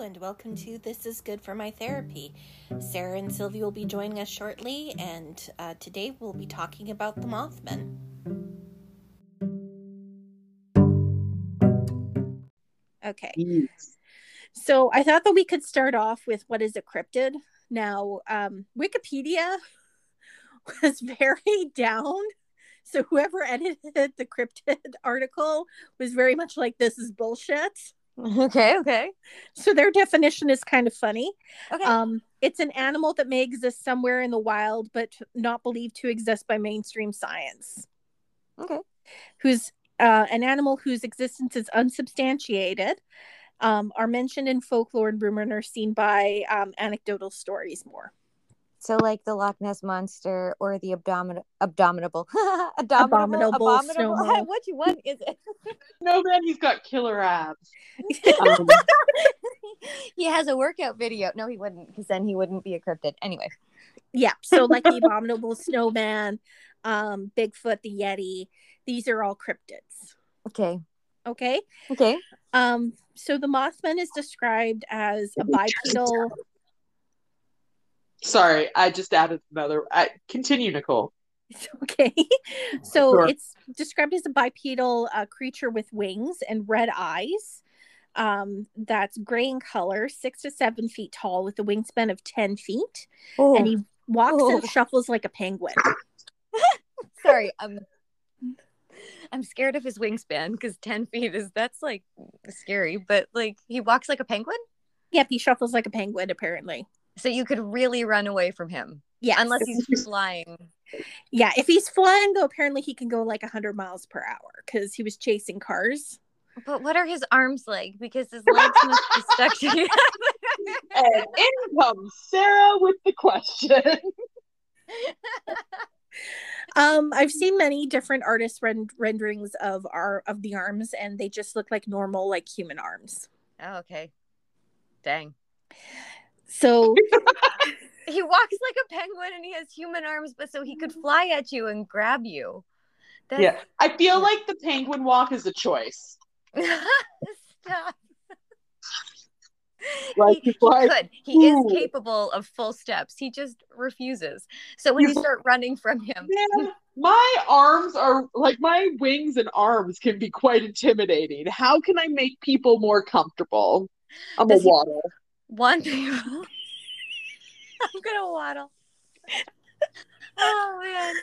and welcome to This is Good for My Therapy. Sarah and Sylvia will be joining us shortly, and uh, today we'll be talking about the Mothman. Okay. So I thought that we could start off with what is a cryptid. Now, um, Wikipedia was very down. So whoever edited the cryptid article was very much like, this is bullshit. Okay, okay. So their definition is kind of funny. Okay. Um, it's an animal that may exist somewhere in the wild, but not believed to exist by mainstream science. okay. Who's uh, an animal whose existence is unsubstantiated, um, are mentioned in folklore and rumor and are seen by um, anecdotal stories more. So like the Loch Ness monster or the abdomin abominable abominable Abominable abominable snowman. which one is it? No man, he's got killer abs. Um, he has a workout video. No, he wouldn't, because then he wouldn't be a cryptid. Anyway. Yeah, so like the abominable snowman, um, Bigfoot, the Yeti, these are all cryptids. Okay. Okay. Okay. Um, so the Mothman is described as a bipedal. Sorry, I just added another. I, continue, Nicole. It's Okay. So Sure. it's described as a bipedal uh, creature with wings and red eyes. Um, that's gray in color, six to seven feet tall, with a wingspan of 10 feet. Oh, And he walks and Oh. shuffles like a penguin. sorry. I'm I'm scared of his wingspan because 10 feet is that's like scary, but like he walks like a penguin. Yep, he shuffles like a penguin, apparently. So you could really run away from him. Yeah. Unless he's flying. yeah, if he's flying, though, apparently he can go like 100 miles per hour because he was chasing cars. But what are his arms like? Because his legs must be stuck together. And in comes Sarah with the question. Um, I've seen many different artist ren- renderings of our of the arms, and they just look like normal, like human arms. oh, okay. Dang. So He walks like a penguin and he has human arms, but so he could mm-hmm. fly at you and grab you. That's... yeah, I feel like the penguin walk is a choice. Stop. Like, he, like, he could. He ooh. is capable of full steps. He just refuses. So when you You- start running from him, Man, my arms are like my wings and arms can be quite intimidating. How can I make people more comfortable? I'm Does a he- one I'm gonna waddle. Oh man.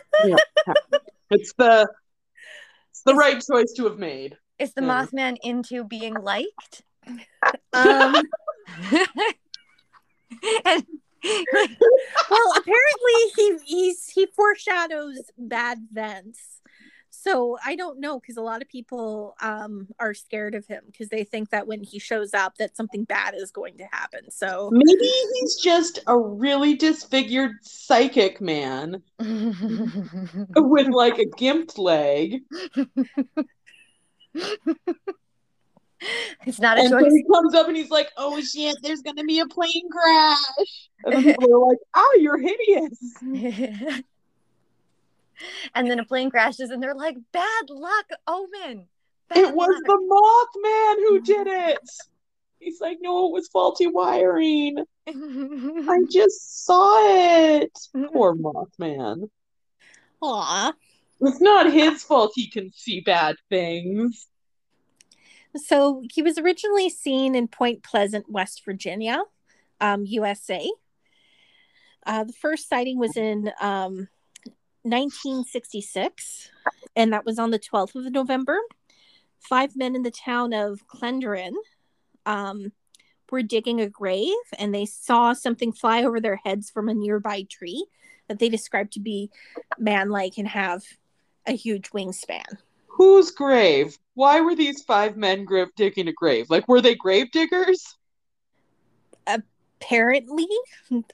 It's the it's the right choice to have made. Is the Hmm. Mothman into being liked? um and well apparently he he's he foreshadows bad events. So I don't know because a lot of people um are scared of him because they think that when he shows up that something bad is going to happen. So Maybe he's just a really disfigured psychic man with like a gimped leg. it's not a And so choice. he comes up and he's like, oh shit, there's gonna be a plane crash. And people are like, oh, you're hideous. and then a plane crashes and they're like, bad luck, omen. Bad It was luck." the Mothman who did it. He's like, no, it was faulty wiring. I just saw it. Poor Mothman. aw. It's not his fault he can see bad things. So he was originally seen in Point Pleasant, West Virginia, um, USA. Uh, the first sighting was in um, 1966, and that was on the 12th of November. Five men in the town of Clendenin um, were digging a grave, and they saw something fly over their heads from a nearby tree that they described to be man-like and have a huge wingspan. Whose grave? Why were these five men gra- digging a grave? Like, were they grave diggers? apparently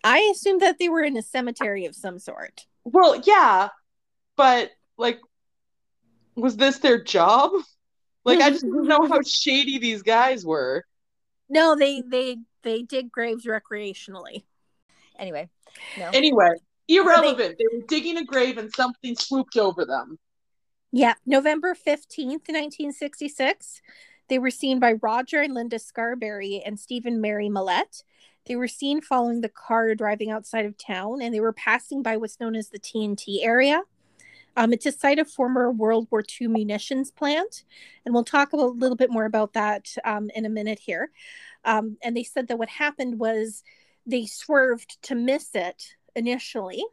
i assumed that they were in a cemetery of some sort Well, yeah, but like, was this their job? Like, I just don't know how shady these guys were. no they they they dig graves recreationally Anyway, no. Anyway, irrelevant. They were digging a grave and something swooped over them. yeah november 15th 1966 They were seen by Roger and Linda Scarberry and Stephen Mary Mallette. They were seen following the car driving outside of town, and they were passing by what's known as the TNT area. Um, it's a site of former World War II munitions plant, and we'll talk a little bit more about that um, in a minute here. Um, and they said that what happened was they swerved to miss it initially,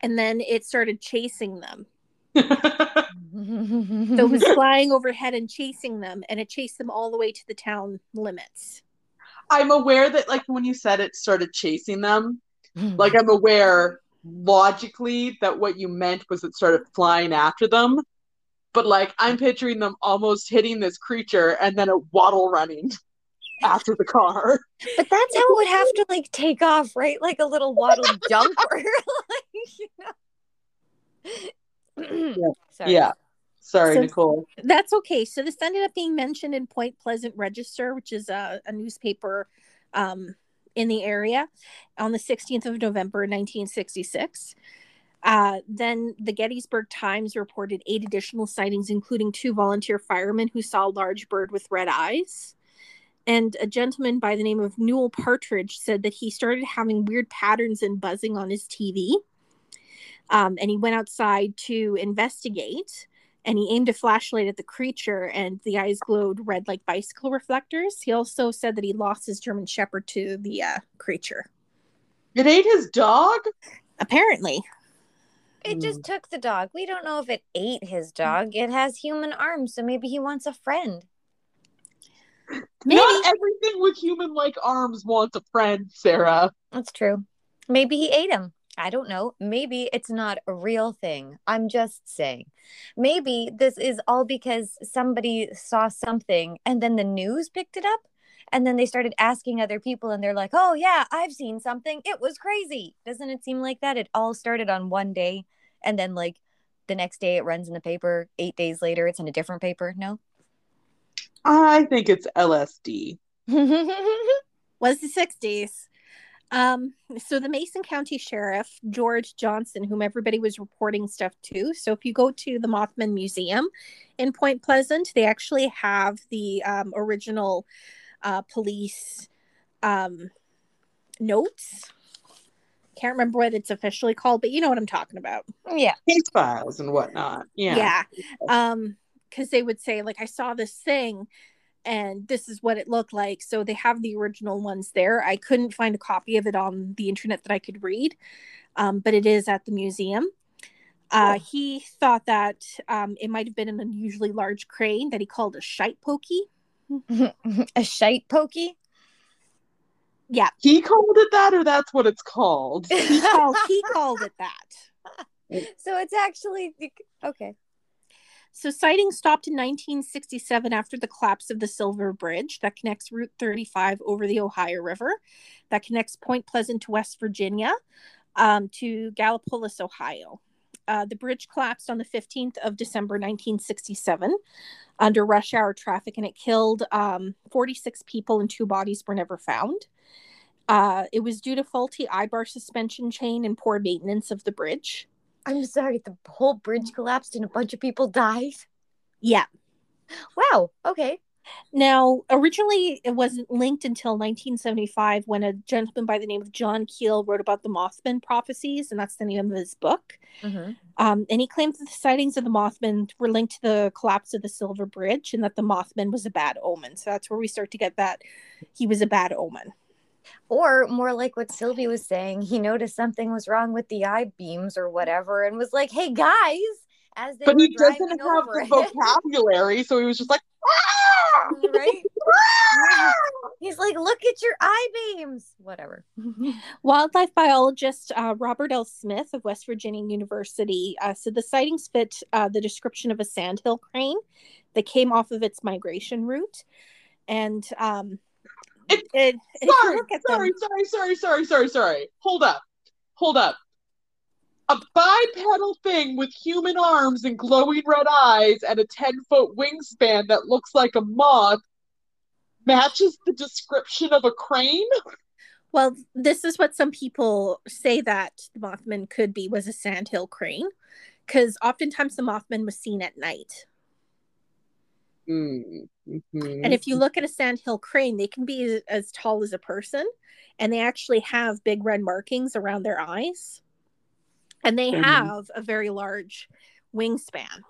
and then it started chasing them. so it was flying overhead and chasing them, and it chased them all the way to the town limits. I'm aware that, like, when you said it started chasing them, hmm. like, I'm aware logically that what you meant was it started flying after them. But, like, I'm picturing them almost hitting this creature and then a waddle running after the car. But that's how it would have to, like, take off, right? Like a little waddle jumper. like, you know? Yeah. Sorry. Yeah. Sorry, So- Nicole. That's okay. So this ended up being mentioned in Point Pleasant Register, which is a, a newspaper um, in the area, on the 16th of November, 1966. Uh, then the Gettysburg Times reported eight additional sightings, including two volunteer firemen who saw a large bird with red eyes. And a gentleman by the name of Newell Partridge said that he started having weird patterns and buzzing on his TV. Um, and he went outside to investigate and he aimed a flashlight at the creature and the eyes glowed red like bicycle reflectors he also said that he lost his german shepherd to the uh, creature It ate his dog? apparently It just took the dog. We don't know if it ate his dog. It has human arms, so maybe he wants a friend. maybe Not everything with human like arms wants a friend, Sarah. That's true. Maybe he ate him. I don't know. Maybe it's not a real thing. I'm just saying. Maybe this is all because somebody saw something and then the news picked it up and then they started asking other people and they're like, "Oh yeah, I've seen something. It was crazy." Doesn't it seem like that? It all started on one day and then like the next day it runs in the paper. 8 days later it's in a different paper. No. I think it's LSD. was the 60s um so the mason county sheriff george johnson whom everybody was reporting stuff to so if you go to the mothman museum in point pleasant they actually have the um, original uh, police um notes can't remember what it's officially called but you know what i'm talking about yeah. Case files and whatnot. Yeah. yeah um because they would say like i saw this thing and this is what it looked like. So they have the original ones there. I couldn't find a copy of it on the internet that i could read um, but it is at the museum. Uh, he thought that um, it might have been an unusually large crane that he called a shite pokey. A shite pokey? yeah. He called it that, or that's what it's called. he called he called it that. So it's actually okay. So sightings stopped in 1967 after the collapse of the Silver Bridge that connects Route 35 over the Ohio River, that connects Point Pleasant to West Virginia um, to Gallipolis, Ohio. Uh, the bridge collapsed on the 15th of December 1967 under rush hour traffic, and it killed um, 46 people, and two bodies were never found. Uh, it was due to faulty eye bar suspension chain and poor maintenance of the bridge. I'm sorry, the whole bridge collapsed and a bunch of people died. Yeah, Wow. Okay. Now, originally, it wasn't linked until 1975 when a gentleman by the name of John Keel wrote about the Mothman prophecies, and that's the name of his book. Mm-hmm. Um, and he claimed that the sightings of the Mothman were linked to the collapse of the Silver Bridge and that the Mothman was a bad omen. So that's where we start to get that he was a bad omen. Or more like what Sylvie was saying, he noticed something was wrong with the eye beams or whatever, and was like, "Hey guys!" As they but were he doesn't driving have the it, vocabulary, so he was just like, "Ah!" right? He's like, "Look at your eye beams." Whatever. Wildlife biologist uh, Robert L. Smith of West Virginia University uh, said the sightings fit uh, the description of a sandhill crane that came off of its migration route. And um, It- it, sorry, sorry, sorry, sorry, sorry, sorry, sorry. Hold up. Hold up. A bipedal thing with human arms and glowing red eyes and a 10 foot wingspan that looks like a moth matches the description of a crane? well, this is what some people say that the Mothman could be was a sandhill crane, because oftentimes the Mothman was seen at night. Mm, mhm. And if you look at a sandhill crane, they can be as, as tall as a person, and they actually have big red markings around their eyes, and they Mhm. have a very large wingspan.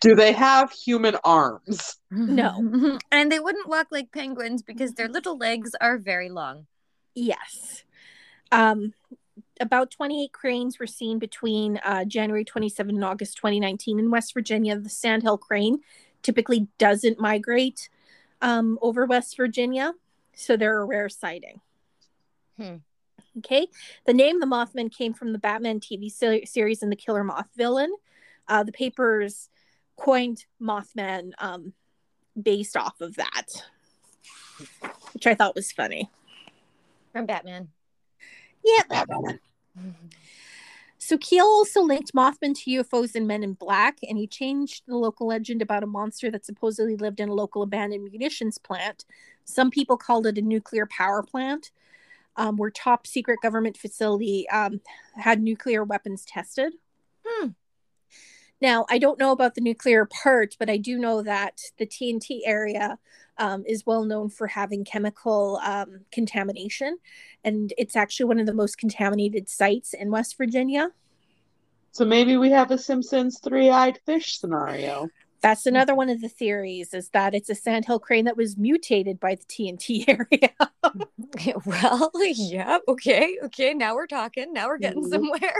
do they have human arms? No. and they wouldn't walk like penguins because their little legs are very long. Yes. Um, about 28 cranes were seen between uh, January 27 and August 2019 in West Virginia. The sandhill crane typically doesn't migrate um, over West Virginia, so they're a rare sighting. Hmm. Okay. The name the Mothman came from the Batman TV se- series and the Killer Moth villain. Uh, the papers coined Mothman um, based off of that, which I thought was funny. From Batman. Yeah, Batman. So Keel also linked Mothman to UFOs and Men in Black, and he changed the local legend about a monster that supposedly lived in a local abandoned munitions plant. Some people called it a nuclear power plant, um, where top secret government facility um, had nuclear weapons tested. Hmm. Now, I don't know about the nuclear part, but I do know that the TNT area um, is well known for having chemical um, contamination, and it's actually one of the most contaminated sites in West Virginia. So maybe we have a Simpsons three-eyed fish scenario. That's another one of the theories is that it's a sandhill crane that was mutated by the TNT area. well, yeah, okay, okay. Now we're talking. Now we're getting Mhm. somewhere.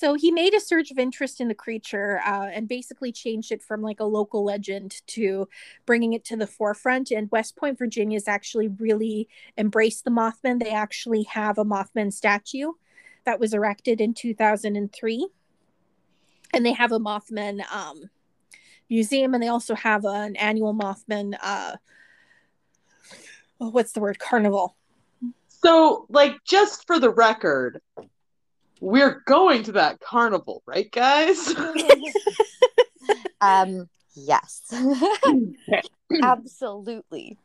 So he made a surge of interest in the creature uh, and basically changed it from like a local legend to bringing it to the forefront. And West Point, Virginia, has actually really embraced the Mothman. They actually have a Mothman statue that was erected in 2003, and they have a Mothman um, museum, and they also have an annual Mothman. Uh, oh, what's the word? Carnival. So, like, just for the record, we're going to that carnival, right, guys? um, yes. Absolutely.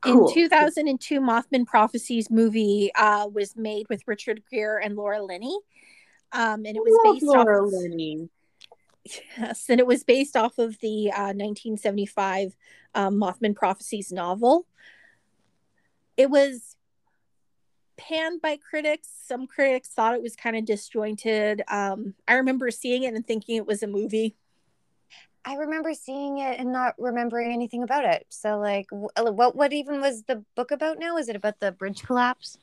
Cool. In 2002, Mothman Prophecies movie uh, was made with Richard Gere and Laura Linney. Um, and it was based Laura off Linney. yes, and it was based off of the uh, 1975 um, Mothman Prophecies novel. It was panned by critics. Some critics thought it was kind of disjointed. Um, I remember seeing it and thinking it was a movie. I remember seeing it and not remembering anything about it. So, like, what what even was the book about now? Is it about the bridge collapse?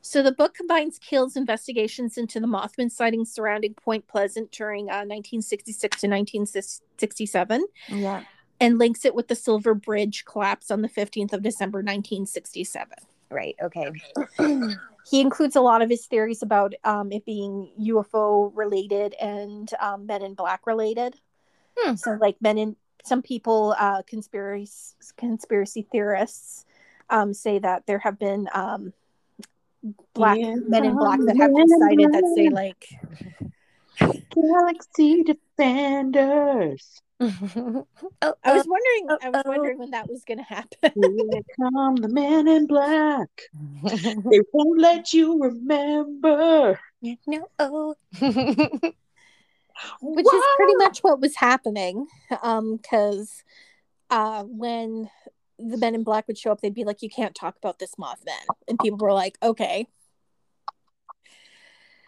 So the book combines Keel's investigations into the Mothman sightings surrounding Point Pleasant during uh, 1966 to 1967 Yeah. and links it with the Silver Bridge collapse on the 15th of December 1967. Right. Okay. He includes a lot of his theories about um, it being UFO related and um, Men in Black related. Hmm. So, like Men in some people, uh, conspiracy conspiracy theorists, um, say that there have been um, black Yeah. men in black that have been sighted that say like Galaxy Defenders. Oh, I was wondering I was wondering when that was going to happen. Here come the men in black. They won't let you remember. no. Oh. which is pretty much what was happening um because uh when the men in black would show up they'd be like you can't talk about this mothman and people were like okay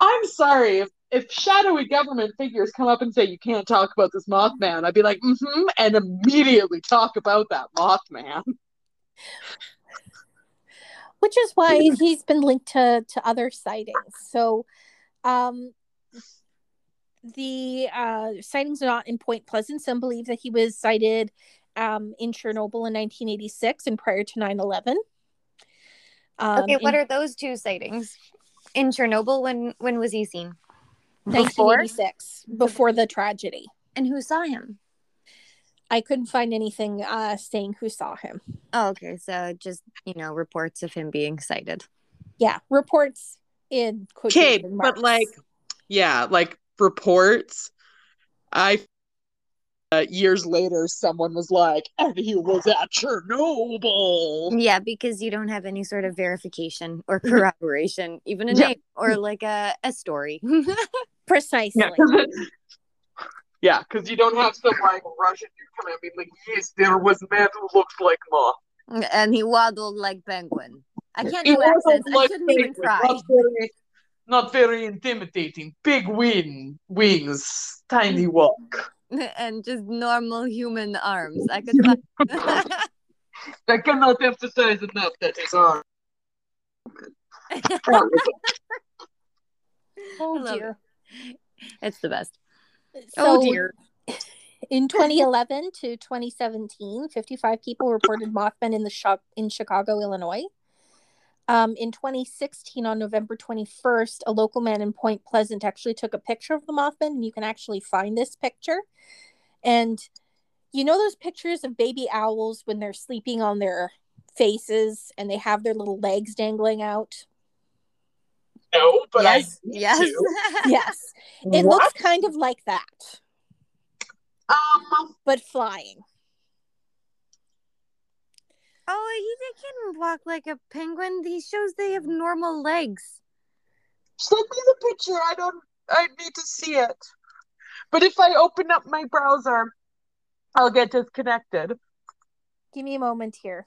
I'm sorry if, if shadowy government figures come up and say you can't talk about this Mothman, I'd be like, mm-hmm, and immediately talk about that Mothman. which is why he's been linked to to other sightings so um the uh sightings are not in point pleasant some believe that he was sighted um in chernobyl in 1986 and prior to 9-11 um, okay. What in are those two sightings in Chernobyl? When when was he seen? Before 1986 before the tragedy and who saw him? I couldn't find anything uh, saying who saw him. Oh, okay. So just you know reports of him being sighted. Yeah, reports in Okay, quotation but like, yeah, like reports. I uh, years later, someone was like, and he was at Chernobyl. Yeah, because you don't have any sort of verification or corroboration, even a Yeah. name or like a, a story. precisely. Yeah, 'cause it- Yeah, because you don't have some like Russian dude come at me like, yes, there was a man who looked like Ma. And he waddled like penguin. I can't He do waddled accents. I like shouldn't even try. Not very, not very intimidating. Big wing, wings, tiny walk. and just normal human arms. I could find. I cannot emphasize enough that his arm. Oh love dear. it's the best. So, oh dear. In 2011 to 2017, 55 people reported Mothman in the shop in Chicago, Illinois. Um, in 2016, on November 21st, a local man in Point Pleasant actually took a picture of the Mothman, and you can actually find this picture. And you know those pictures of baby owls when they're sleeping on their faces and they have their little legs dangling out? No, but yes, I need yes. to. Yes, it What? looks kind of like that, Um, but flying. oh, he they can walk like a penguin. He shows they have normal legs. send me the picture. I don't. I need to see it. But if I open up my browser, I'll get disconnected. Give me a moment here.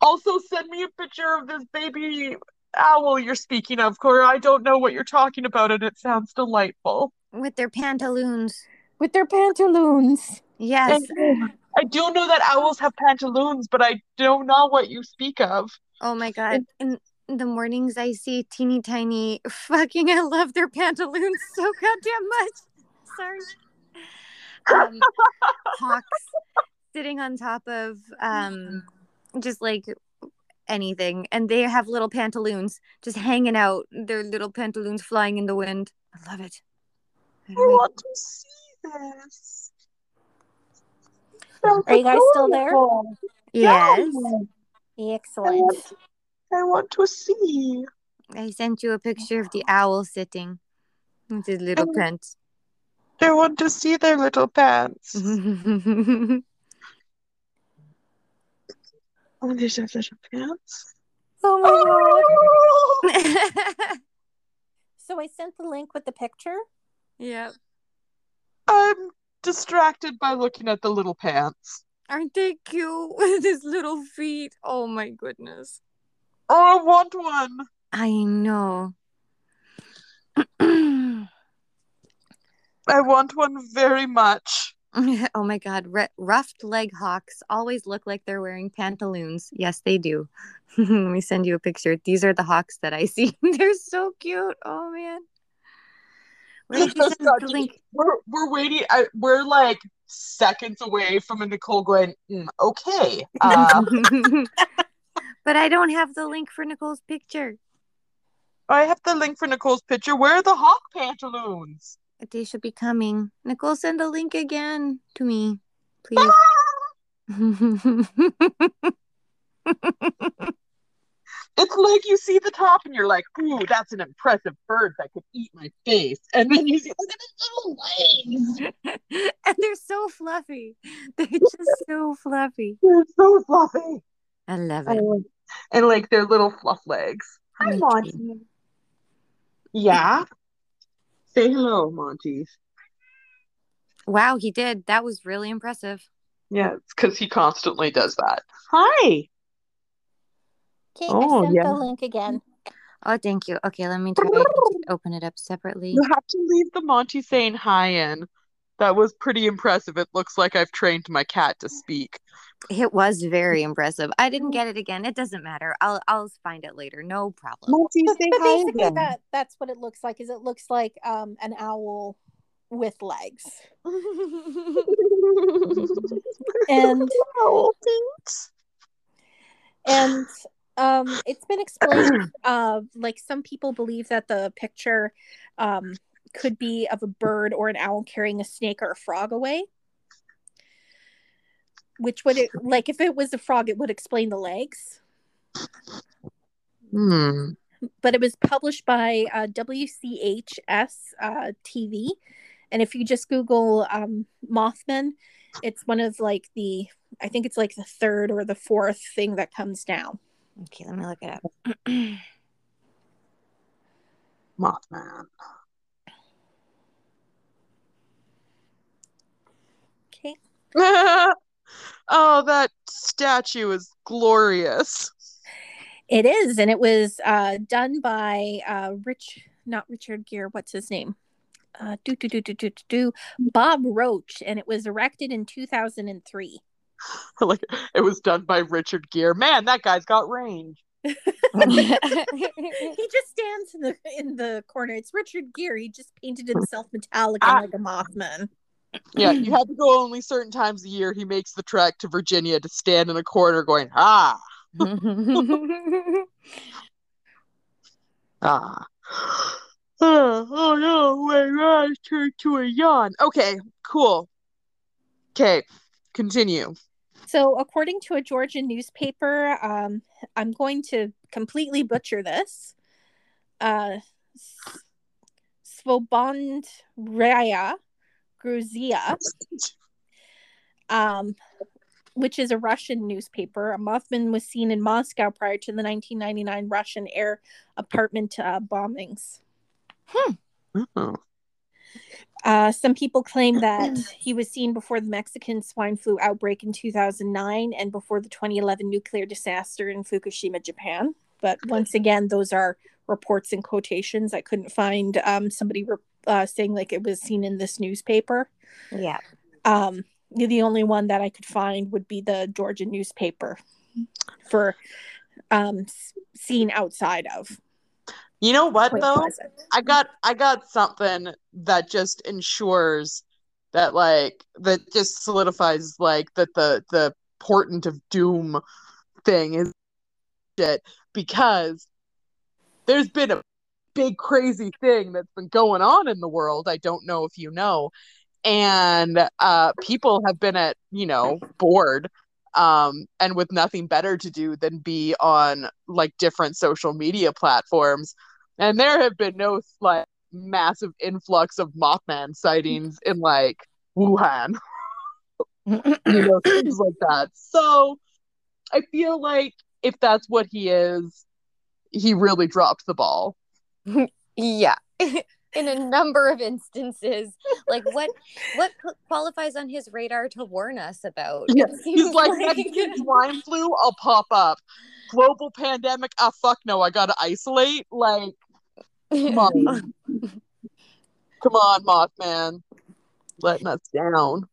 Also, send me a picture of this baby owl you're speaking of, Cora. I don't know what you're talking about, and it sounds delightful. With their pantaloons. With their pantaloons. Yes. And I do know that owls have pantaloons, but I don't know what you speak of. Oh my god. In in the mornings I see teeny tiny fucking I love their pantaloons so goddamn much. Sorry. Um, hawks sitting on top of um just like anything and they have little pantaloons just hanging out their little pantaloons flying in the wind i love it I want to see this. Are you guys still there? yes Excellent. I want to see. i sent you a picture of the owl sitting with his little pants I want to see their little pants. Oh, there's their little pants. Oh my god. So I sent the link with the picture. yeah I'm distracted by looking at the little pants. aren't they cute with his little feet oh my goodness Oh, I want one. i know I want one very much. oh my god, R- ruffed leg hawks always look like they're wearing pantaloons. Yes, they do. Let me send you a picture. These are the hawks that I see. they're so cute. Oh man. Where did you send the link? We're we're waiting. I, we're like seconds away from a Nicole going. "Mm, okay. Uh, but I don't have the link for Nicole's picture. I have the link for Nicole's picture. Where are the hawk pantaloons? They should be coming. Nicole, send a link again to me, please. Ah! It's like you see the top and you're like, ooh, that's an impressive bird that could eat my face. And then you see, look at its little legs. and they're so fluffy. They're just so fluffy. They're so fluffy. I love it. And, and like their little fluff legs. Hi, Monty. Yeah. Say hello, Monty. Wow, he did. That was really impressive. Yeah, it's because he constantly does that. Hi. Okay, Oh, I sent yeah. the link again. Oh, thank you. Okay, let me try to open it up separately. You have to leave the Monty saying hi in. That was pretty impressive. It looks like I've trained my cat to speak. It was very impressive. I didn't get it again. It doesn't matter. I'll I'll find it later. No problem. Monty, But, say but basically, again. that that's what it looks like. Is it looks like um an owl with legs, and and um it's been explained. Uh, like some people believe that the picture um could be of a bird or an owl carrying a snake or a frog away. Which would it like if it was a frog, it would explain the legs. Hmm. but it was published by uh, WCHS uh, TV. And if you just Google um, Mothman, it's one of like the, I think it's like the third or the fourth thing that comes down. Okay, let me look it up. Mothman. Okay. oh, that statue is glorious. It is, and it was uh, done by uh, Rich, not Richard Gere. What's his name? Uh, do, do, do, do, do, do, Bob Roach, and it was erected in 2003. like it was done by Richard Gere. Man, that guy's got range. he just stands in the in the corner. It's Richard Gere. He just painted himself metallic and like a Mothman. Yeah, you have to go only certain times a year. He makes the trek to Virginia to stand in a corner going, ah. ah. Oh, oh no, my eyes turned to a yawn. Okay, cool. Okay, continue. So, according to a Georgian newspaper, um, I'm going to completely butcher this. Uh, Svobodraya Gruzia, um, which is a Russian newspaper. A Mothman was seen in Moscow prior to the 1999 Russian air apartment uh, bombings. Hmm. Oh. Uh, some people claim that he was seen before the Mexican swine flu outbreak in 2009 and before the 2011 nuclear disaster in Fukushima, Japan. But once again, those are reports and quotations. I couldn't find um, somebody re- uh, saying like it was seen in this newspaper. Yeah. Um, the only one that I could find would be the Georgia newspaper for um, seen outside of. You know what Quite though? pleasant. I got I got something that just ensures that like that just solidifies like that the the portent of doom thing is shit because there's been a big crazy thing that's been going on in the world. I don't know if you know. And uh people have been at, you know, bored um and with nothing better to do than be on like different social media platforms and there have been no like massive influx of Mothman sightings in like Wuhan, you know, things like that. So I feel like if that's what he is, he really dropped the ball. Yeah. In a number of instances, like what what qualifies on his radar to warn us about? Yeah, He's like, like, swine flu, I'll pop up. Global pandemic, ah, fuck no, I gotta isolate. Like, come on. come on, Mothman. Letting us down.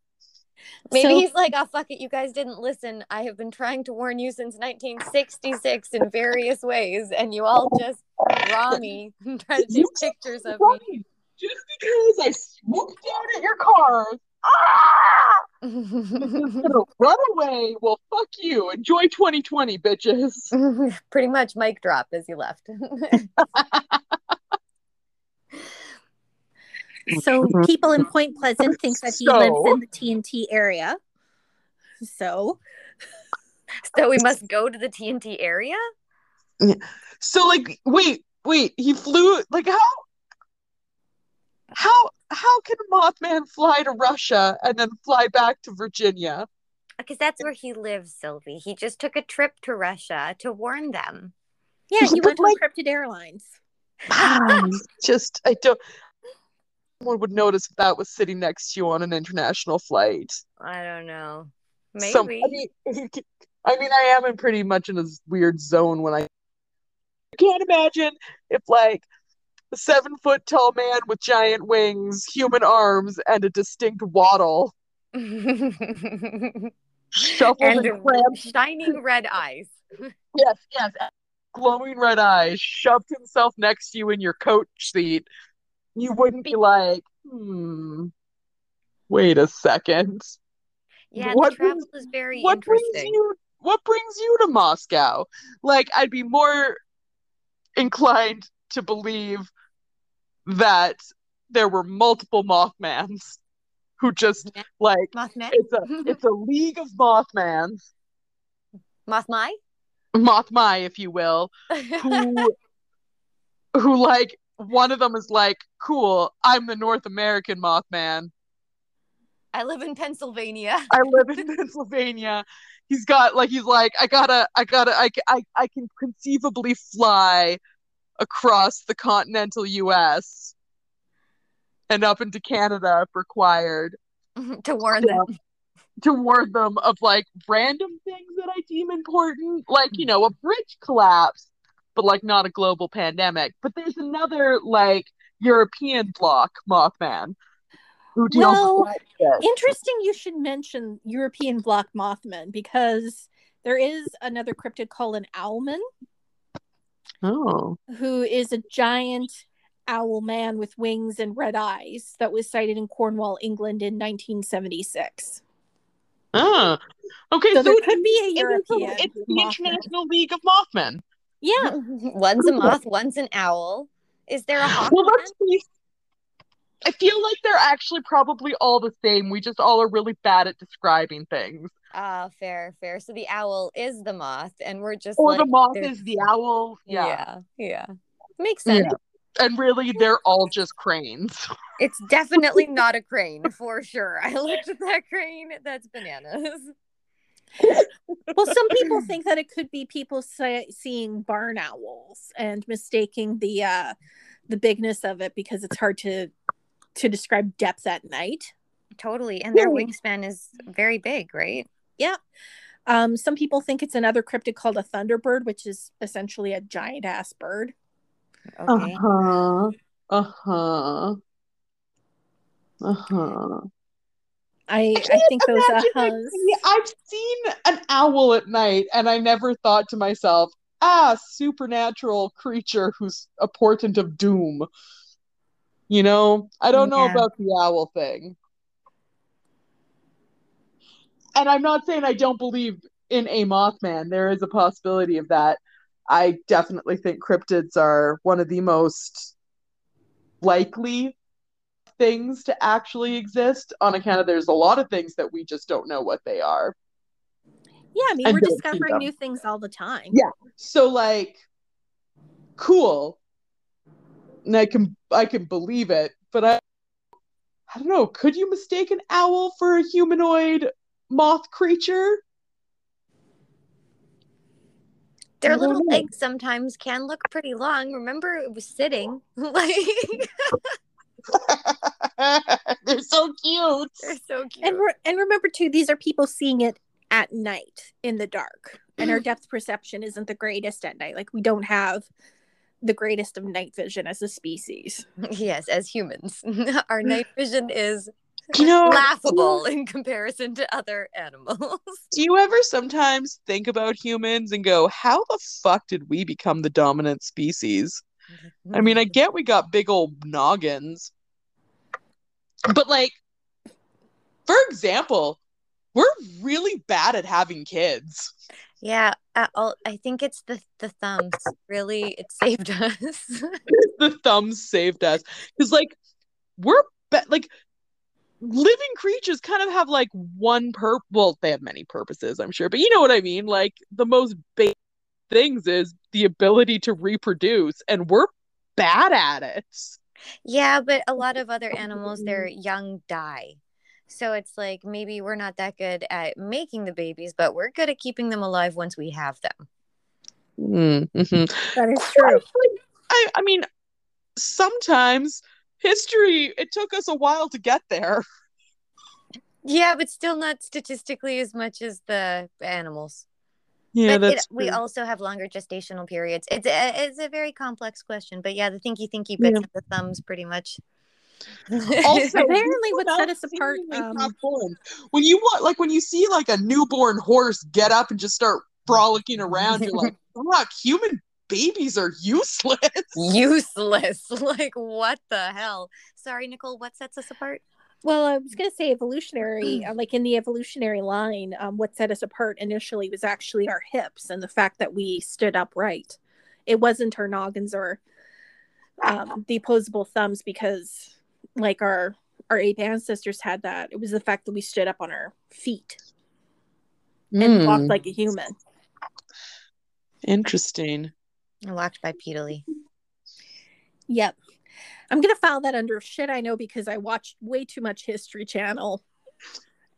Maybe So- he's like, oh, fuck it. You guys didn't listen. I have been trying to warn you since 1966 in various ways, and you all just draw me and try to take pictures of me. Just because I swooped down at your cars, ah! run away. Well, fuck you. Enjoy 2020, bitches. Pretty much mic drop as you left. So mm-hmm. people in Point Pleasant think that he So? lives in the TNT area. So so we must go to the TNT area? So, like, wait, wait. He flew. Like, how? How? How can Mothman fly to Russia and then fly back to Virginia? Because that's where he lives, Sylvie. He just took a trip to Russia to warn them. yeah, he But went to like- Cryptid Airlines. Ah, just, I don't. Someone would notice if that was sitting next to you on an international flight. I don't know. Maybe. Some, I mean, I mean, I am in pretty much in a weird zone when I, I can't imagine if like a seven foot tall man with giant wings, human arms, and a distinct waddle shuffled and, and crammed. shining red eyes. Yes, yes, glowing red eyes, shoved himself next to you in your coach seat. You wouldn't be like, hmm. Wait a second. Yeah, What the travel brings- is very what brings you what brings you to Moscow? Like I'd be more inclined to believe that there were multiple Mothmans who just Yeah. like Mothman? it's a it's a league of Mothmans, Mothmai? Mothmai, if you will, who who like one of them is like, cool, I'm the North American Mothman. I live in Pennsylvania. I live in Pennsylvania. He's got like he's like I gotta I gotta I, I I can conceivably fly across the continental U.S. and up into Canada if required to warn them. to warn them of like random things that I deem important, like you know a bridge collapse, but like not a global pandemic. But there's another like European bloc Mothman. Who deals Well. Interesting you should mention European Black Mothman because there is another cryptid called an owlman Oh. who is a giant owl man with wings and red eyes that was sighted in Cornwall, England in 1976. Ah. Okay, So so, there it- could be a European it's the Mothman. International League of Mothmen. Yeah. one's a moth, one's an owl. Is there a hawk? Well, let's be. I feel like they're actually probably all the same. We just all are really bad at describing things. Ah, fair, fair. So the owl is the moth, and we're just Or like the moth they're- is the owl. Yeah. yeah, yeah. Makes sense. Yeah. And really, they're all just cranes. It's definitely not a crane for sure. I looked at that crane. That's bananas. Well, some people think that it could be people say, seeing barn owls and mistaking the uh the bigness of it because it's hard to to describe depth at night. Totally. And their Yeah. wingspan is very big, right? Yeah. Um, some people think it's another cryptid called a thunderbird, which is essentially a giant ass bird. Okay. huh. Uh huh. Uh huh. I I think those ahas. I've seen an owl at night, and I never thought to myself, ah, supernatural creature who's a portent of doom. You know, I don't know Yeah. about the owl thing. And I'm not saying I don't believe in a Mothman. There is a possibility of that. I definitely think cryptids are one of the most likely things to actually exist on account of there's a lot of things that we just don't know what they are. Yeah, I mean we're discovering new things all the time. Yeah. So like cool. And I can I can believe it, but I I don't know, could you mistake an owl for a humanoid moth creature? Their little know. legs sometimes can look pretty long. Remember, it was sitting. like They're so cute. they're so cute. And re- and remember too, these are people seeing it at night in the dark, and our mm. depth perception isn't the greatest at night. Like we don't have the greatest of night vision as a species. yes, as humans, our night vision is You know, laughable in comparison to other animals. do you ever sometimes think about humans and go, how the fuck did we become the dominant species? I mean, I get we got big old noggins, but like, for example, we're really bad at having kids. yeah, uh, I'll, I think it's the the thumbs. Really, it saved us. the thumbs saved us because, like, we're be- like living creatures kind of have like one pur. Well, they have many purposes, I'm sure, but you know what I mean. Like, the most basic things is the ability to reproduce, and we're bad at it. Yeah, but a lot of other animals, their young die. So it's like maybe we're not that good at making the babies, but we're good at keeping them alive once we have them. Mm-hmm. That is true. I, I mean, sometimes history, it took us a while to get there. Yeah, but still not statistically as much as the animals. Yeah, but it, we also have longer gestational periods. It's a, it's a very complex question, but yeah, the thinky thinky bits Yeah. of the thumbs pretty much. Also, Apparently what people set us apart, um, when you want, like when you see like a newborn horse get up and just start frolicking around, you're like, fuck, human babies are useless. useless. Like what the hell? Sorry, Nicole. What sets us apart? Well, I was going to say evolutionary, uh, like in the evolutionary line, um, what set us apart initially was actually our hips and the fact that we stood upright. It wasn't our noggins or um, the opposable thumbs because, like our our ape ancestors had that. It was the fact that we stood up on our feet and walked Hmm, like a human. interesting. Walked bipedally. Yep. I'm gonna file that under shit I know because I watched way too much History Channel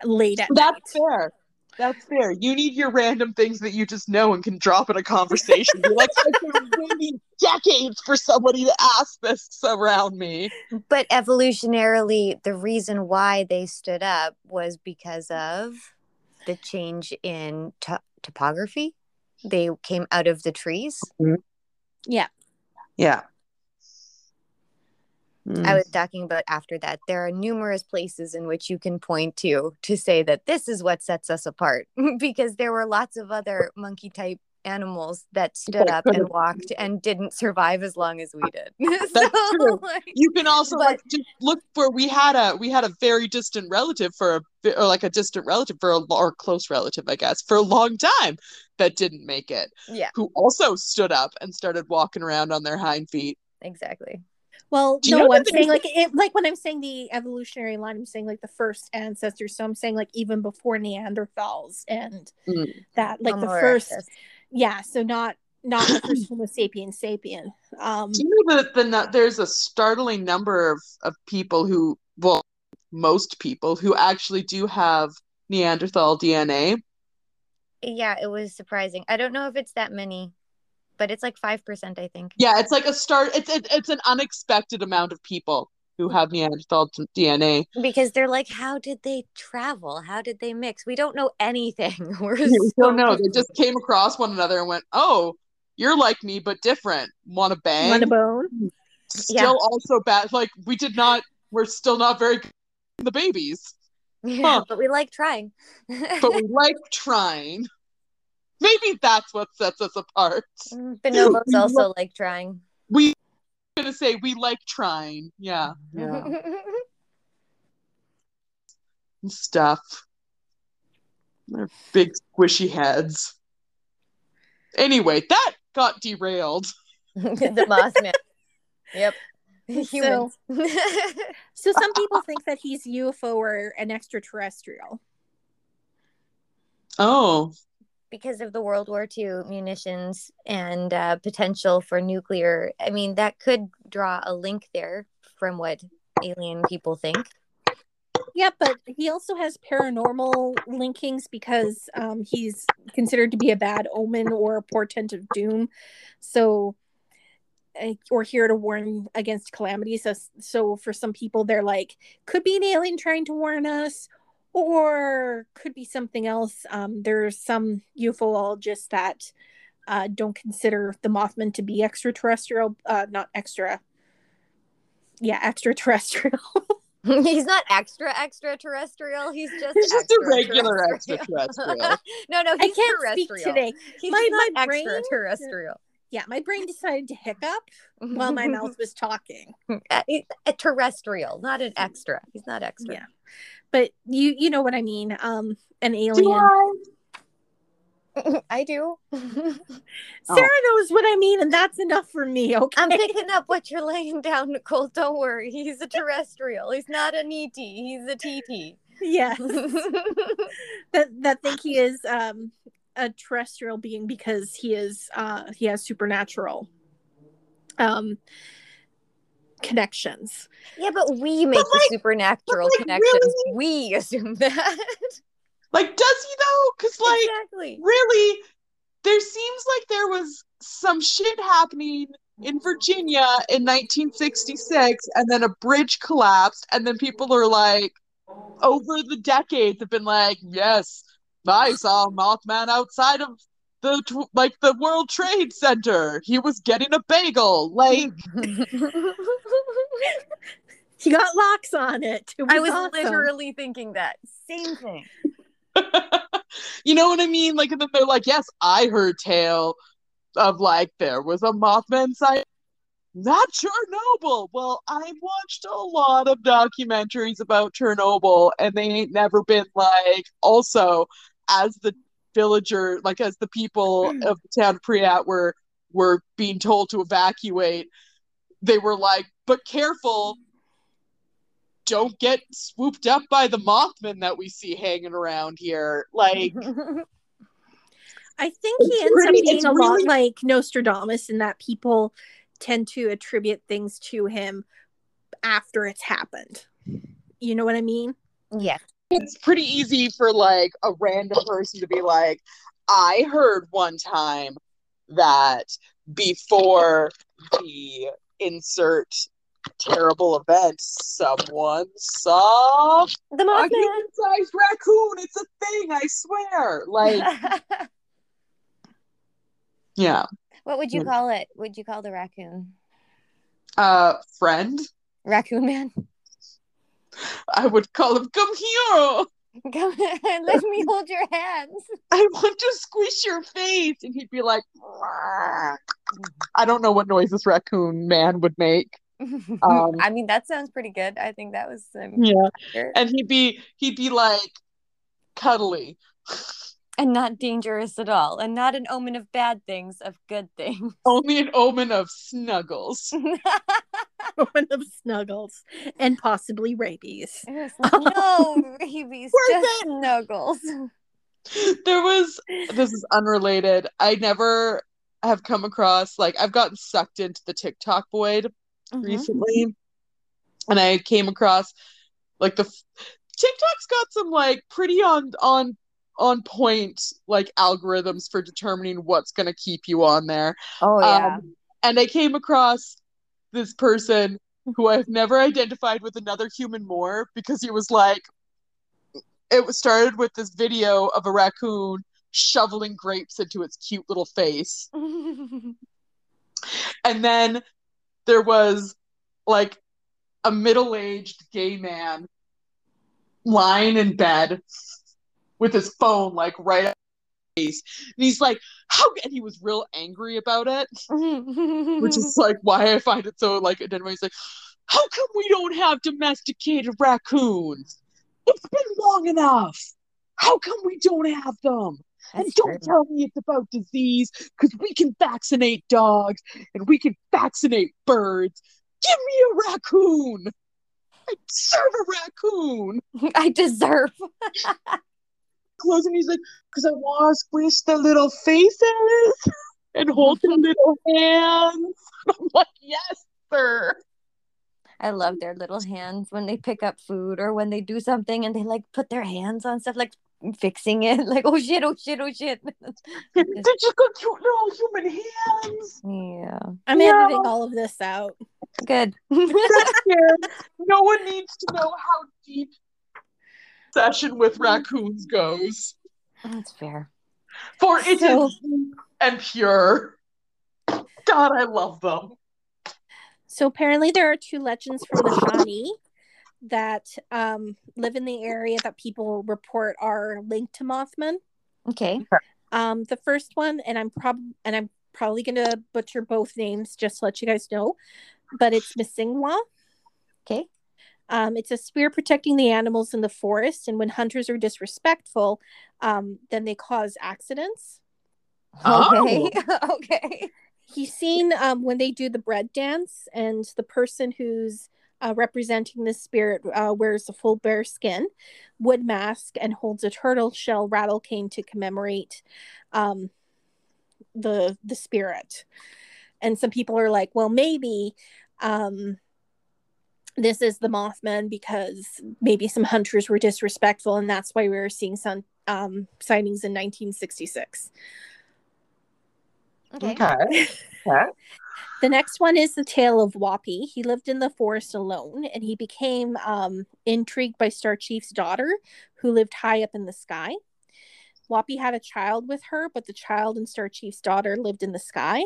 late at That's night. fair. That's fair. You need your random things that you just know and can drop in a conversation. Be like, it's been decades for somebody to ask this around me. But evolutionarily, the reason why they stood up was because of the change in to- topography. They came out of the trees. Mm-hmm. Yeah. Yeah. I mm. was talking about after that. There are numerous places in which you can point to to say that this is what sets us apart because there were lots of other monkey type animals that stood up and walked and didn't survive as long as we uh, did. That's true. like, you can also But- like just look for we had a we had a very distant relative for a or like a distant relative for a or close relative I guess for a long time that didn't make it yeah, who also stood up and started walking around on their hind feet. exactly. Well, no, know I'm saying like it, like when I'm saying the evolutionary line, I'm saying like the first ancestors. So I'm saying like even before Neanderthals and Mm. that like Homo the first, erectus. yeah. So not not the first Homo sapien sapien. Um, Do you know that the nu- there's a startling number of of people who well most people who actually do have Neanderthal DNA. Yeah, it was surprising. I don't know if it's that many, but it's like five percent, I think. Yeah, it's like a start. It's it, it's an unexpected amount of people who have Neanderthal DNA. Because they're like, how did they travel? How did they mix? We don't know anything. We're We don't know. They just came across one another and went, "Oh, you're like me but different. Want to bang?" want a bone? Still Yeah. also bad. Like we did not. We're still not very good the babies, Yeah, Huh. but we like trying. but we like trying. Maybe that's what sets us apart. Mm, Bonobos We also love- like trying. We gonna say we like trying. Yeah, yeah. and stuff. Their big squishy heads. Anyway, that got derailed. the Mothman. Yep. Humans. So some people think that he's UFO or an extraterrestrial. Oh, because of the World War II munitions and uh, potential for nuclear. I mean, that could draw a link there from what alien people think. Yeah, but he also has paranormal linkings because um, he's considered to be a bad omen or a portent of doom. So, or here to warn against calamities. So, so for some people, they're like, could be an alien trying to warn us, or could be something else. Um, there's some ufologists that uh, don't consider the Mothman to be extraterrestrial, uh, not extra. Yeah, extraterrestrial. He's not extra extraterrestrial. He's just He's just a regular extraterrestrial. extraterrestrial. no, no, I he's can't speak terrestrial. today. He's My- not my brain- extraterrestrial. Yeah, my brain decided to hiccup while my mouth was talking. He's a terrestrial, not an extra. He's not extra. Yeah. But you you know what I mean. Um an Do alien. I? I do. Sarah knows what I mean and that's enough for me, okay? I'm picking up what you're laying down, Nicole. Don't worry. He's a terrestrial. He's not an ET. He's a TT. yeah. that that think he is um a terrestrial being because he is uh he has supernatural um connections. yeah, but we make the like- supernatural like, connections. We assume that. Like, does he though? Because like, exactly. really, there seems like there was some shit happening in Virginia in 1966, and then a bridge collapsed, and then people are like, over the decades, have been like, yes, I saw uh, Mothman outside of the like the World Trade Center. He was getting a bagel. Like, He got lox on it. It I was awesome. literally thinking that same thing. you know what I mean? Like, and then they're like, yes, I heard tale of like there was a Mothman site. Not Chernobyl. Well, I've watched a lot of documentaries about Chernobyl, and they ain't never been like. Also, as the villager, like as the people hmm. of the town of Pripyat were were being told to evacuate, they were like, "But careful, don't get swooped up by the Mothman that we see hanging around here." Like, I think he ends really- up being a really- lot like Nostradamus in that people tend to attribute things to him after it's happened. You know what I mean? Yeah. it's pretty easy for like a random person to be like, I heard one time that before the insert terrible event, someone saw The a Mothman. human-sized raccoon. It's a thing, I swear. Like, yeah. What would you Hmm. call it? Would you call the raccoon? Uh, friend, Raccoon man? I would call him. Come here. Come and let me hold your hands. I want to squish your face, and he'd be like, "Rah." I don't know what noise this raccoon man would make. Um, I mean, that sounds pretty good. I think that was um, Yeah, and he'd be he'd be like cuddly. And not dangerous at all, and not an omen of bad things, of good things. Only an omen of snuggles. One of snuggles and possibly rabies. Like, no, babies, Where's just snuggles. there was this is unrelated. I never have come across like I've gotten sucked into the TikTok void Mhm. recently, and I came across like the TikTok's got some like pretty on on on point like algorithms for determining what's going to keep you on there. Oh yeah. Um, and I came across this person who I've never identified with another human more because he was like, it was started with this video of a raccoon shoveling grapes into its cute little face. And then there was like a middle aged gay man lying in bed with his phone like right at his face. And he's like, how and he was real angry about it. Mm-hmm. which is like why I find it so like identifying. He's like, how come we don't have domesticated raccoons? It's been long enough. How come we don't have them? and That's don't true. tell me it's about disease because we can vaccinate dogs and we can vaccinate birds. Give me a raccoon. I deserve a raccoon. I deserve. Close and he's like, because I want to squish the little faces and hold their little hands. I'm like, yes, sir. I love their little hands when they pick up food or when they do something and they like put their hands on stuff like fixing it. Like, oh shit, oh shit, oh shit. They just got cute little human hands. yeah. I'm Yeah. editing all of this out. Good. No one needs to know how deep session with raccoons goes. That's fair. For it is So- deep and pure. God, I love them. So apparently, there are two legends from the Shawnee that um, live in the area that people report are linked to Mothman. Okay. Um, the first one, and I'm prob and I'm probably gonna butcher both names just to let you guys know, but it's Missingwa. Okay. Um, it's a spear protecting the animals in the forest, and when hunters are disrespectful, um, then they cause accidents. Okay. okay. He's seen um, when they do the bread dance, and the person who's uh, representing the spirit uh, wears a full bear skin, wood mask, and holds a turtle shell rattle cane to commemorate um, the the spirit. And some people are like, well, maybe um, this is the Mothman because maybe some hunters were disrespectful, and that's why we were seeing some um, sightings in 1966. Okay. Okay. The next one is the tale of Wappy. He lived in the forest alone and he became um, intrigued by Star Chief's daughter, who lived high up in the sky. Wappy had a child with her, but the child and Star Chief's daughter lived in the sky.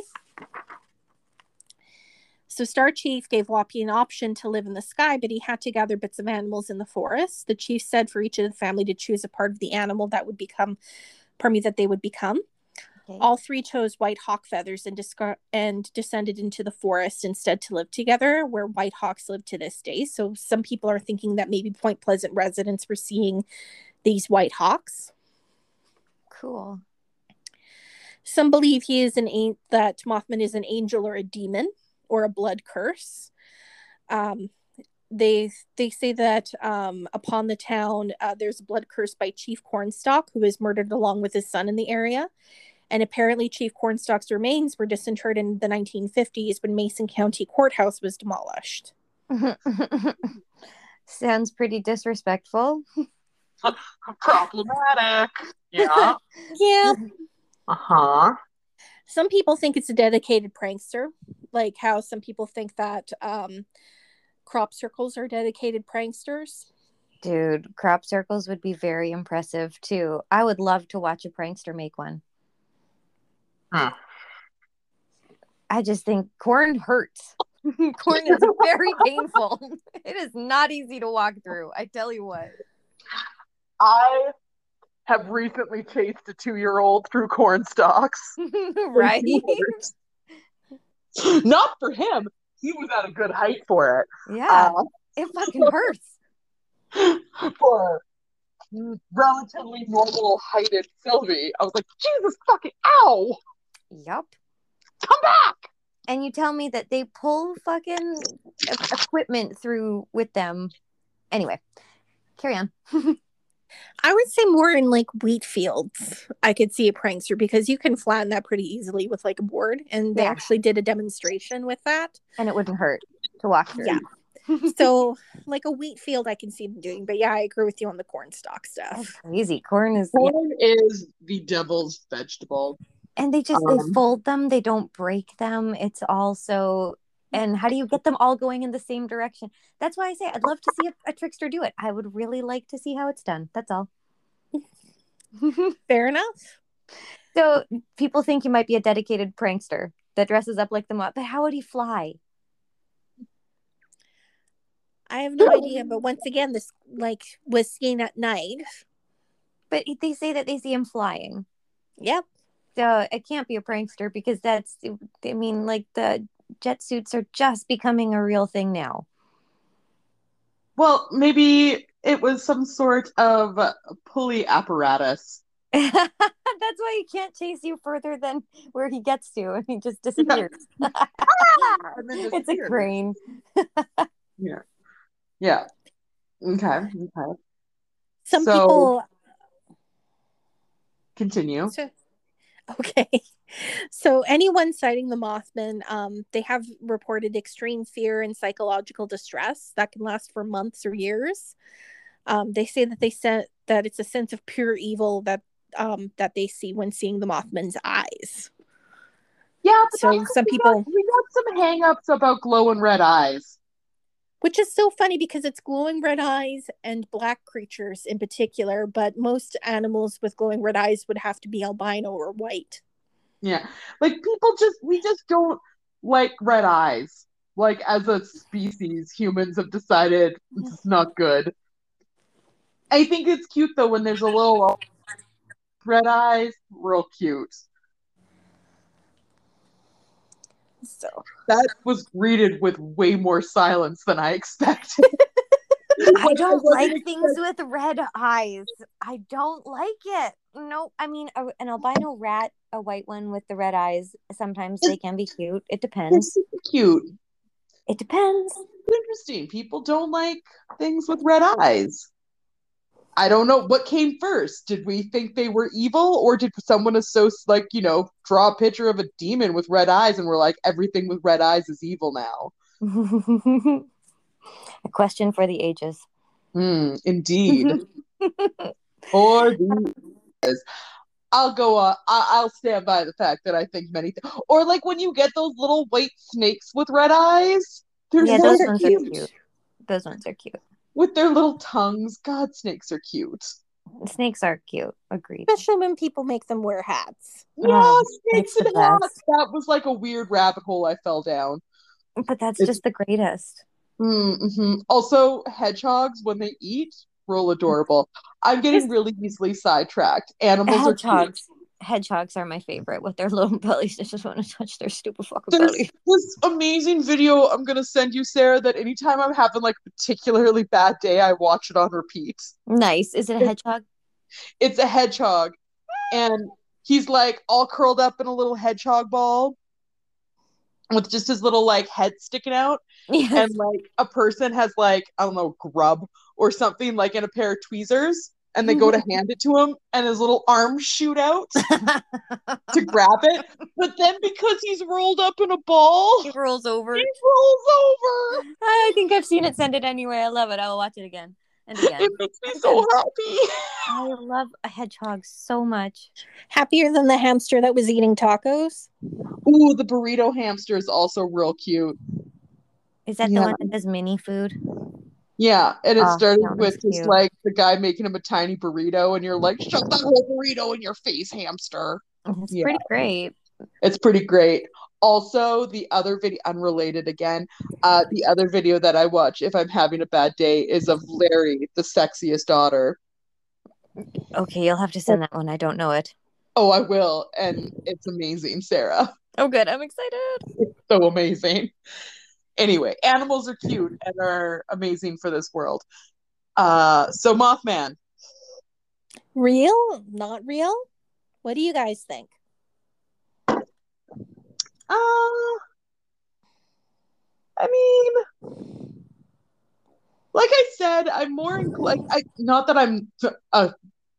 So Star Chief gave Wappy an option to live in the sky, but he had to gather bits of animals in the forest. The chief said for each of the family to choose a part of the animal that would become, pardon me, that they would become. Okay. All three chose white hawk feathers and, discar- and descended into the forest instead to live together, where white hawks live to this day. So some people are thinking that maybe Point Pleasant residents were seeing these white hawks. Cool. Some believe he is an an- that Mothman is an angel or a demon or a blood curse. Um, they they say that um, upon the town uh, there's a blood curse by Chief Cornstalk, who was murdered along with his son in the area. And apparently, Chief Cornstalk's remains were disinterred in the 1950s when Mason County Courthouse was demolished. Sounds pretty disrespectful. Problematic. Yeah. Yeah. Uh huh. Some people think it's a dedicated prankster, like how some people think that um, crop circles are dedicated pranksters. Dude, crop circles would be very impressive too. I would love to watch a prankster make one. Huh. I just think corn hurts. corn is very painful. It is not easy to walk through. I tell you what. I have recently chased a two year old through corn stalks. right? Not for him. He was at a good height for it. Yeah. Uh, it fucking hurts. for relatively normal heighted Sylvie. I was like, Jesus fucking ow! Yup. Come back! And you tell me that they pull fucking equipment through with them. Anyway, carry on. I would say more in like wheat fields. I could see a prankster because you can flatten that pretty easily with like a board, and they Yeah. actually did a demonstration with that. And it wouldn't hurt to walk through. Yeah. So, like a wheat field, I can see them doing. But yeah, I agree with you on the corn stalk That's stuff. crazy. Corn is, yeah. Corn is the devil's vegetable. and they just Um, they fold them. They don't break them. It's also, and how do you get them all going in the same direction? That's why I say I'd love to see a, a trickster do it. I would really like to see how it's done. That's all. Fair enough. so people think you might be a dedicated prankster that dresses up like the moth, but how would he fly? I have no idea, but once again, this like was seen at night. But they say that they see him flying. Yep. So it can't be a prankster because that's, I mean, like the jet suits are just becoming a real thing now. Well, maybe it was some sort of pulley apparatus. That's why he can't chase you further than where he gets to, and he just disappears. Ah! And then it's a disappeared. crane. Yeah. Yeah. Okay. Okay. Some So- people. Continue. So, okay. So anyone sighting the Mothman, um, they have reported extreme fear and psychological distress that can last for months or years. Um, they say that they said that it's a sense of pure evil that um, that they see when seeing the Mothman's eyes. Yeah, So some we people- got, we got some hang-ups about glowing red eyes. Which is so funny because it's glowing red eyes and black creatures in particular, but most animals with glowing red eyes would have to be albino or white. Yeah. Like people just we just don't like red eyes. Like as a species, humans have decided it's not good. I think it's cute though when there's a little uh, red eyes, real cute. So That was greeted with way more silence than I expected. I don't like things with red eyes. I don't like it. No, I mean a, an albino rat, a white one with the red eyes. Sometimes they can be cute. It depends. cute. It depends. Interesting. People don't like things with red eyes. I don't know what came first. Did we think they were evil, or did someone associate, like, you know, draw a picture of a demon with red eyes and we're like, everything with red eyes is evil now? a question for the ages. Hmm, indeed. or the ages. I'll go. Uh, I- I'll stand by the fact that I think many. Th- or like when you get those little white snakes with red eyes, they're yeah, so those ones cute. are cute. Those ones are cute. with their little tongues. God, snakes are cute. Snakes are cute. Agreed. especially when people make them wear hats. Yeah, Oh, snakes and hats. That was like a weird rabbit hole I fell down. But that's It's- just the greatest. Mm-hmm. Also, hedgehogs when they eat, real adorable. I'm getting really easily sidetracked. Animals are cute. Hedgehogs. Hedgehogs are my favorite with their little bellies. I just want to touch their stupid fucking There's belly. this amazing video I'm gonna send you, Sarah, that anytime I'm having like a particularly bad day, I watch it on repeat. Nice. Is it a hedgehog? It's a hedgehog, and he's like all curled up in a little hedgehog ball with just his little like head sticking out. Yes. and like a person has like I don't know grub or something like in a pair of tweezers, and they go to mm-hmm. hand it to him, and his little arms shoot out to grab it, but then because he's rolled up in a ball, he he rolls over. he rolls over. I think I've seen it. Send it anyway. I love it. I will watch it again. And again, It makes me so happy. I love a hedgehog so much. Happier than the hamster that was eating tacos. Ooh, the burrito hamster is also real cute. Is that Yeah. the one that does mini food? Yeah, and it Oh, started with just cute. like the guy making him a tiny burrito, and you're like, shove that whole burrito in your face, hamster. It's Yeah. pretty great. It's pretty great. Also, the other video, unrelated again, uh, the other video that I watch if I'm having a bad day is of Larry, the sexiest daughter. Okay, you'll have to send that one. I don't know it. Oh, I will, and it's amazing, Sarah. Oh, good. I'm excited. so amazing. Anyway, animals are cute and are amazing for this world. Uh, so Mothman, Real? Not real? What do you guys think? Uh, I mean, like I said, I'm more like I not that I'm a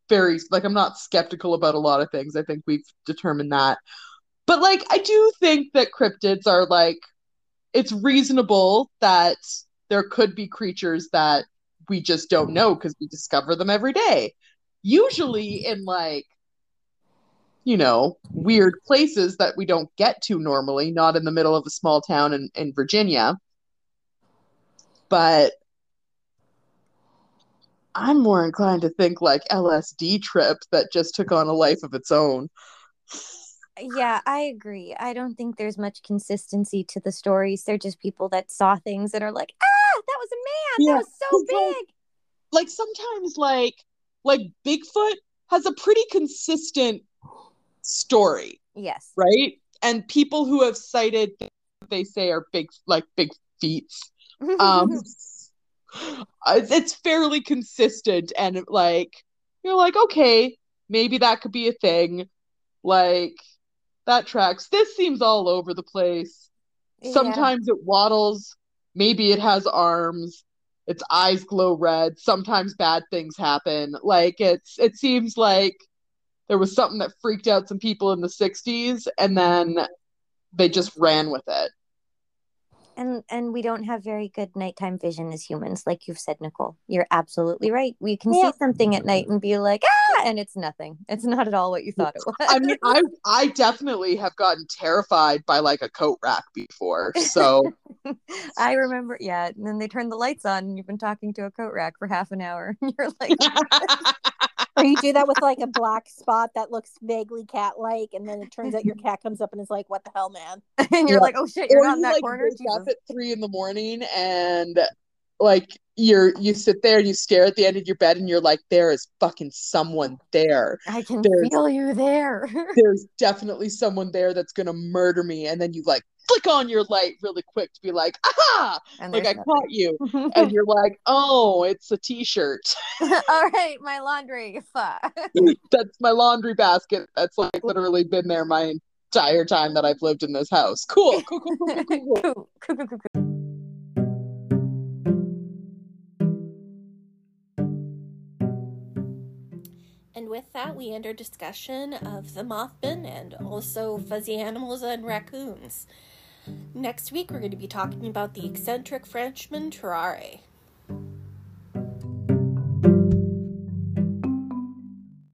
very like I'm not skeptical about a lot of things. I think we've determined that. But like I do think that cryptids are like it's reasonable that there could be creatures that we just don't know because we discover them every day. Usually in like you know, weird places that we don't get to normally, not in the middle of a small town in, in Virginia. But I'm more inclined to think like LSD trip that just took on a life of its own. Yeah, I agree. I don't think there's much consistency to the stories. They're just people that saw things and are like, ah, that was a man. Yeah, That was so 'cause, like, big. Like sometimes like like Bigfoot has a pretty consistent story, Yes. right? And people who have sighted they say are big like big feats. um it's fairly consistent and like you're like okay maybe that could be a thing like that tracks this seems all over the place Yeah. sometimes it waddles maybe it has arms its eyes glow red sometimes bad things happen like it's it seems like there was something that freaked out some people in the 60s and then they just ran with it. And and we don't have very good nighttime vision as humans like you've said nicole. You're absolutely right. We can Yeah. see something at night and be like ah! And it's nothing. It's not at all what you thought it was I mean, I I definitely have gotten terrified by like a coat rack before. So. I remember yeah and then they turn the lights on and you've been talking to a coat rack for half an hour and you're like Or you do that with like a black spot that looks vaguely cat like, and then it turns out your cat comes up and is like, What the hell, man? and you're Yeah. like oh shit you're or not in that like corner wake up at three in the morning and like you're you sit there and you stare at the end of your bed and you're like, there is fucking someone there. I can There's- feel you there There's definitely someone there that's gonna murder me. And then you like flick on your light really quick to be like, aha! and Like I there's caught you. And you're like, oh, it's a t-shirt. all right my laundry Fuck. that's my laundry basket. That's like literally been there my entire time that I've lived in this house. Cool, cool, cool, cool, cool, cool, cool. Cool, cool, cool, cool, cool. And with that, we end our discussion of the Mothman and also fuzzy animals and raccoons. Next week, we're going to be talking about the eccentric Frenchman Tarrare.